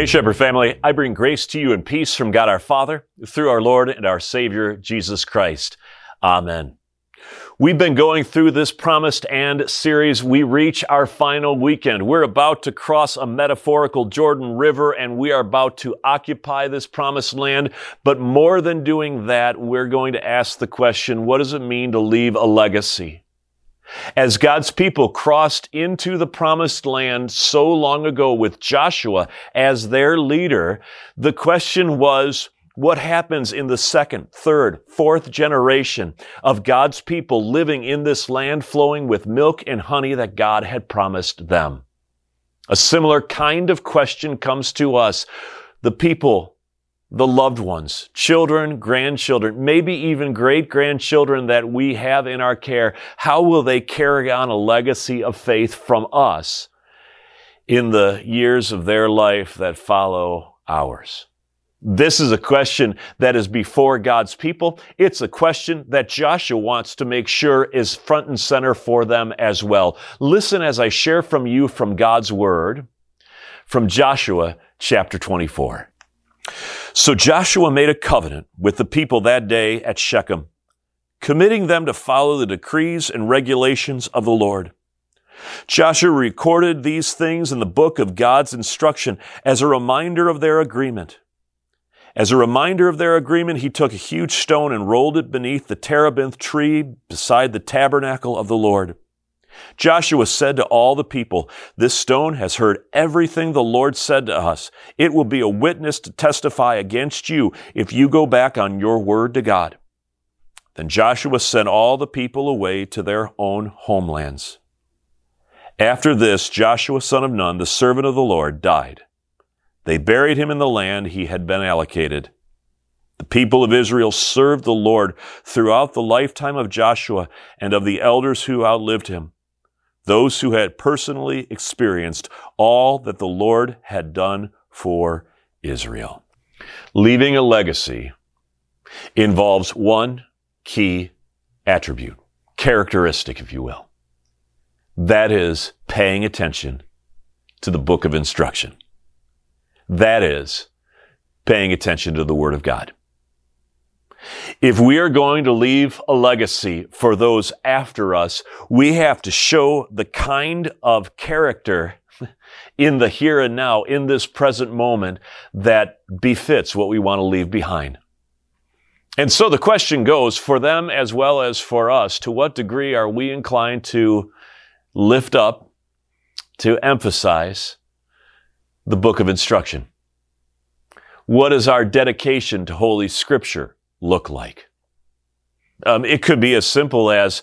Hey, Shepherd family, I bring grace to you and peace from God our Father through our Lord and our Savior, Jesus Christ. Amen. We've been going through this promised land series. We reach our final weekend. We're about to cross a metaphorical Jordan River and we are about to occupy this promised land. But more than doing that, we're going to ask the question, what does it mean to leave a legacy? As God's people crossed into the promised land so long ago with Joshua as their leader, the question was, what happens in the second, third, fourth generation of God's people living in this land flowing with milk and honey that God had promised them? A similar kind of question comes to us. The people the loved ones, children, grandchildren, maybe even great grandchildren that we have in our care, how will they carry on a legacy of faith from us in the years of their life that follow ours? This is a question that is before God's people. It's a question that Joshua wants to make sure is front and center for them as well. Listen as I share from you from God's word from Joshua chapter 24. So Joshua made a covenant with the people that day at Shechem, committing them to follow the decrees and regulations of the Lord. Joshua recorded these things in the book of God's instruction as a reminder of their agreement. As a reminder of their agreement, he took a huge stone and rolled it beneath the terebinth tree beside the tabernacle of the Lord. Joshua said to all the people, This stone has heard everything the Lord said to us. It will be a witness to testify against you if you go back on your word to God. Then Joshua sent all the people away to their own homelands. After this, Joshua son of Nun, the servant of the Lord, died. They buried him in the land he had been allocated. The people of Israel served the Lord throughout the lifetime of Joshua and of the elders who outlived him those who had personally experienced all that the Lord had done for Israel. Leaving a legacy involves one key attribute, characteristic, if you will. That is paying attention to the book of instruction. That is paying attention to the Word of God. If we are going to leave a legacy for those after us, we have to show the kind of character in the here and now, in this present moment, that befits what we want to leave behind. And so the question goes for them as well as for us, to what degree are we inclined to lift up, to emphasize the book of instruction? What is our dedication to Holy Scripture? Look like? Um, it could be as simple as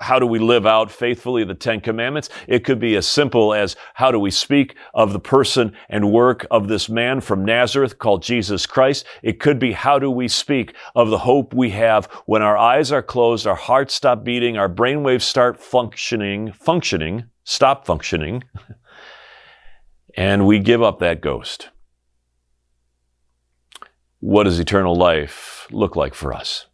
how do we live out faithfully the Ten Commandments? It could be as simple as how do we speak of the person and work of this man from Nazareth called Jesus Christ? It could be how do we speak of the hope we have when our eyes are closed, our hearts stop beating, our brainwaves start functioning, functioning, stop functioning, and we give up that ghost. What does eternal life look like for us?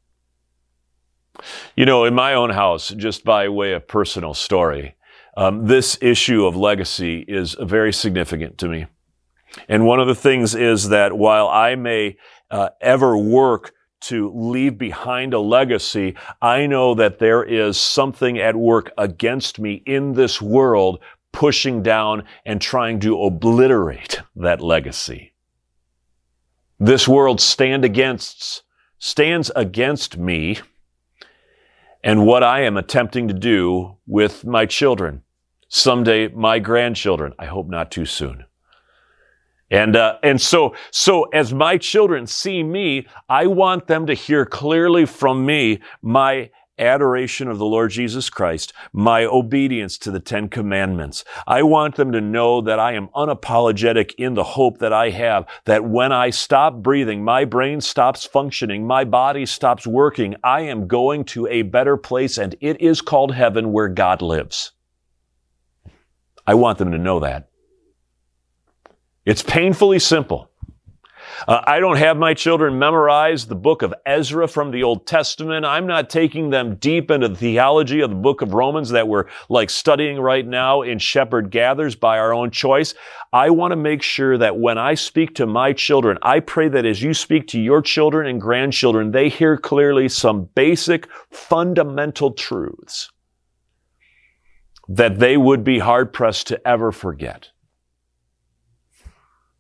You know, in my own house, just by way of personal story, um, this issue of legacy is very significant to me. And one of the things is that while I may uh, ever work to leave behind a legacy, I know that there is something at work against me in this world pushing down and trying to obliterate that legacy. This world stand against stands against me and what I am attempting to do with my children. Someday, my grandchildren. I hope not too soon. And, uh, and so, so as my children see me, I want them to hear clearly from me my adoration of the Lord Jesus Christ, my obedience to the Ten Commandments. I want them to know that I am unapologetic in the hope that I have that when I stop breathing, my brain stops functioning, my body stops working, I am going to a better place and it is called heaven where God lives. I want them to know that. It's painfully simple. Uh, I don't have my children memorize the book of Ezra from the Old Testament. I'm not taking them deep into the theology of the book of Romans that we're like studying right now in Shepherd Gathers by our own choice. I want to make sure that when I speak to my children, I pray that as you speak to your children and grandchildren, they hear clearly some basic fundamental truths that they would be hard pressed to ever forget.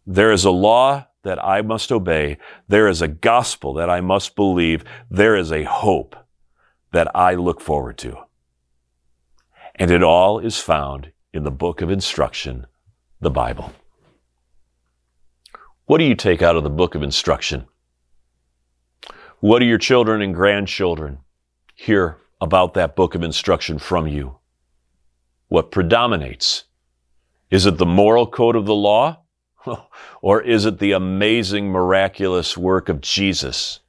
There is a law that I must obey. There is a gospel that I must believe. There is a hope that I look forward to. And it all is found in the book of instruction, the Bible. What do you take out of the book of instruction? What do your children and grandchildren hear about that book of instruction from you? What predominates? Is it the moral code of the law? or is it the amazing, miraculous work of Jesus?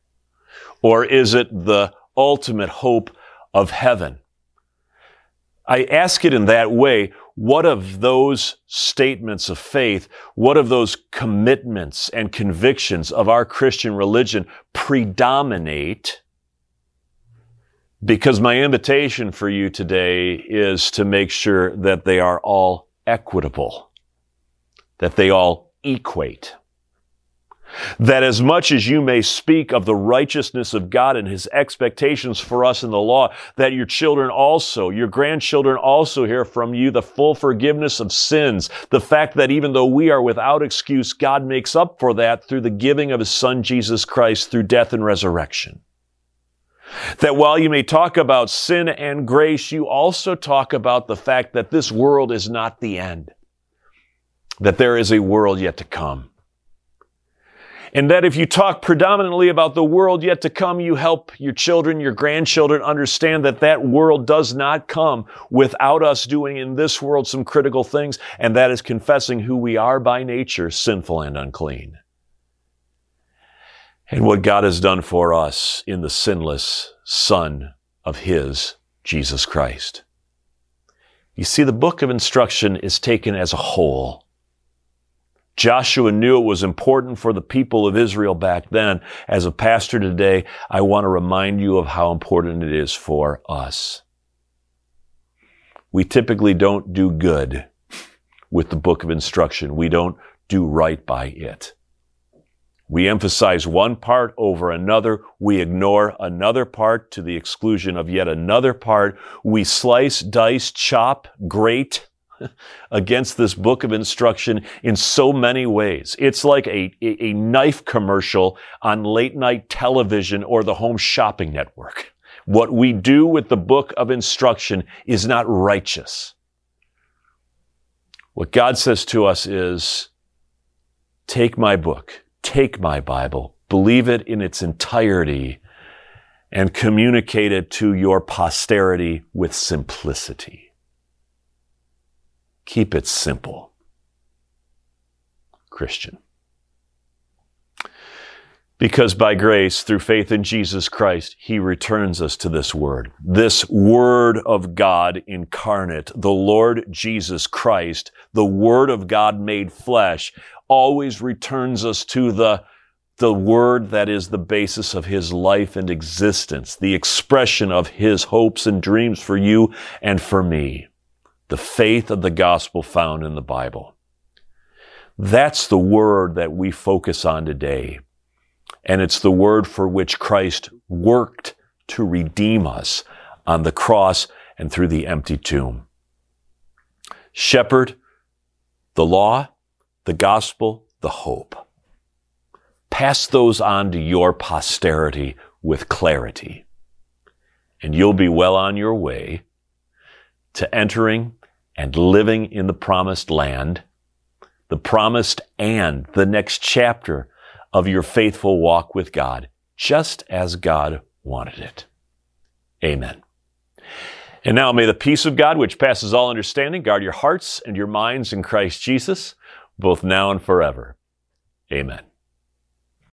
Or is it the ultimate hope of heaven? I ask it in that way. What of those statements of faith, what of those commitments and convictions of our Christian religion predominate? Because my invitation for you today is to make sure that they are all equitable, that they all equate. That as much as you may speak of the righteousness of God and His expectations for us in the law, that your children also, your grandchildren also hear from you the full forgiveness of sins. The fact that even though we are without excuse, God makes up for that through the giving of His Son Jesus Christ through death and resurrection. That while you may talk about sin and grace, you also talk about the fact that this world is not the end that there is a world yet to come. And that if you talk predominantly about the world yet to come, you help your children, your grandchildren understand that that world does not come without us doing in this world some critical things, and that is confessing who we are by nature, sinful and unclean. And what God has done for us in the sinless Son of His, Jesus Christ. You see, the book of instruction is taken as a whole. Joshua knew it was important for the people of Israel back then. As a pastor today, I want to remind you of how important it is for us. We typically don't do good with the book of instruction. We don't do right by it. We emphasize one part over another. We ignore another part to the exclusion of yet another part. We slice, dice, chop, grate, against this book of instruction in so many ways. It's like a, a, knife commercial on late night television or the home shopping network. What we do with the book of instruction is not righteous. What God says to us is, take my book, take my Bible, believe it in its entirety, and communicate it to your posterity with simplicity. Keep it simple. Christian. Because by grace, through faith in Jesus Christ, He returns us to this Word. This Word of God incarnate, the Lord Jesus Christ, the Word of God made flesh, always returns us to the, the Word that is the basis of His life and existence, the expression of His hopes and dreams for you and for me the faith of the gospel found in the Bible. That's the word that we focus on today. And it's the word for which Christ worked to redeem us on the cross and through the empty tomb. Shepherd, the law, the gospel, the hope. Pass those on to your posterity with clarity, and you'll be well on your way to entering and living in the promised land, the promised and the next chapter of your faithful walk with God, just as God wanted it. Amen. And now may the peace of God, which passes all understanding, guard your hearts and your minds in Christ Jesus, both now and forever. Amen.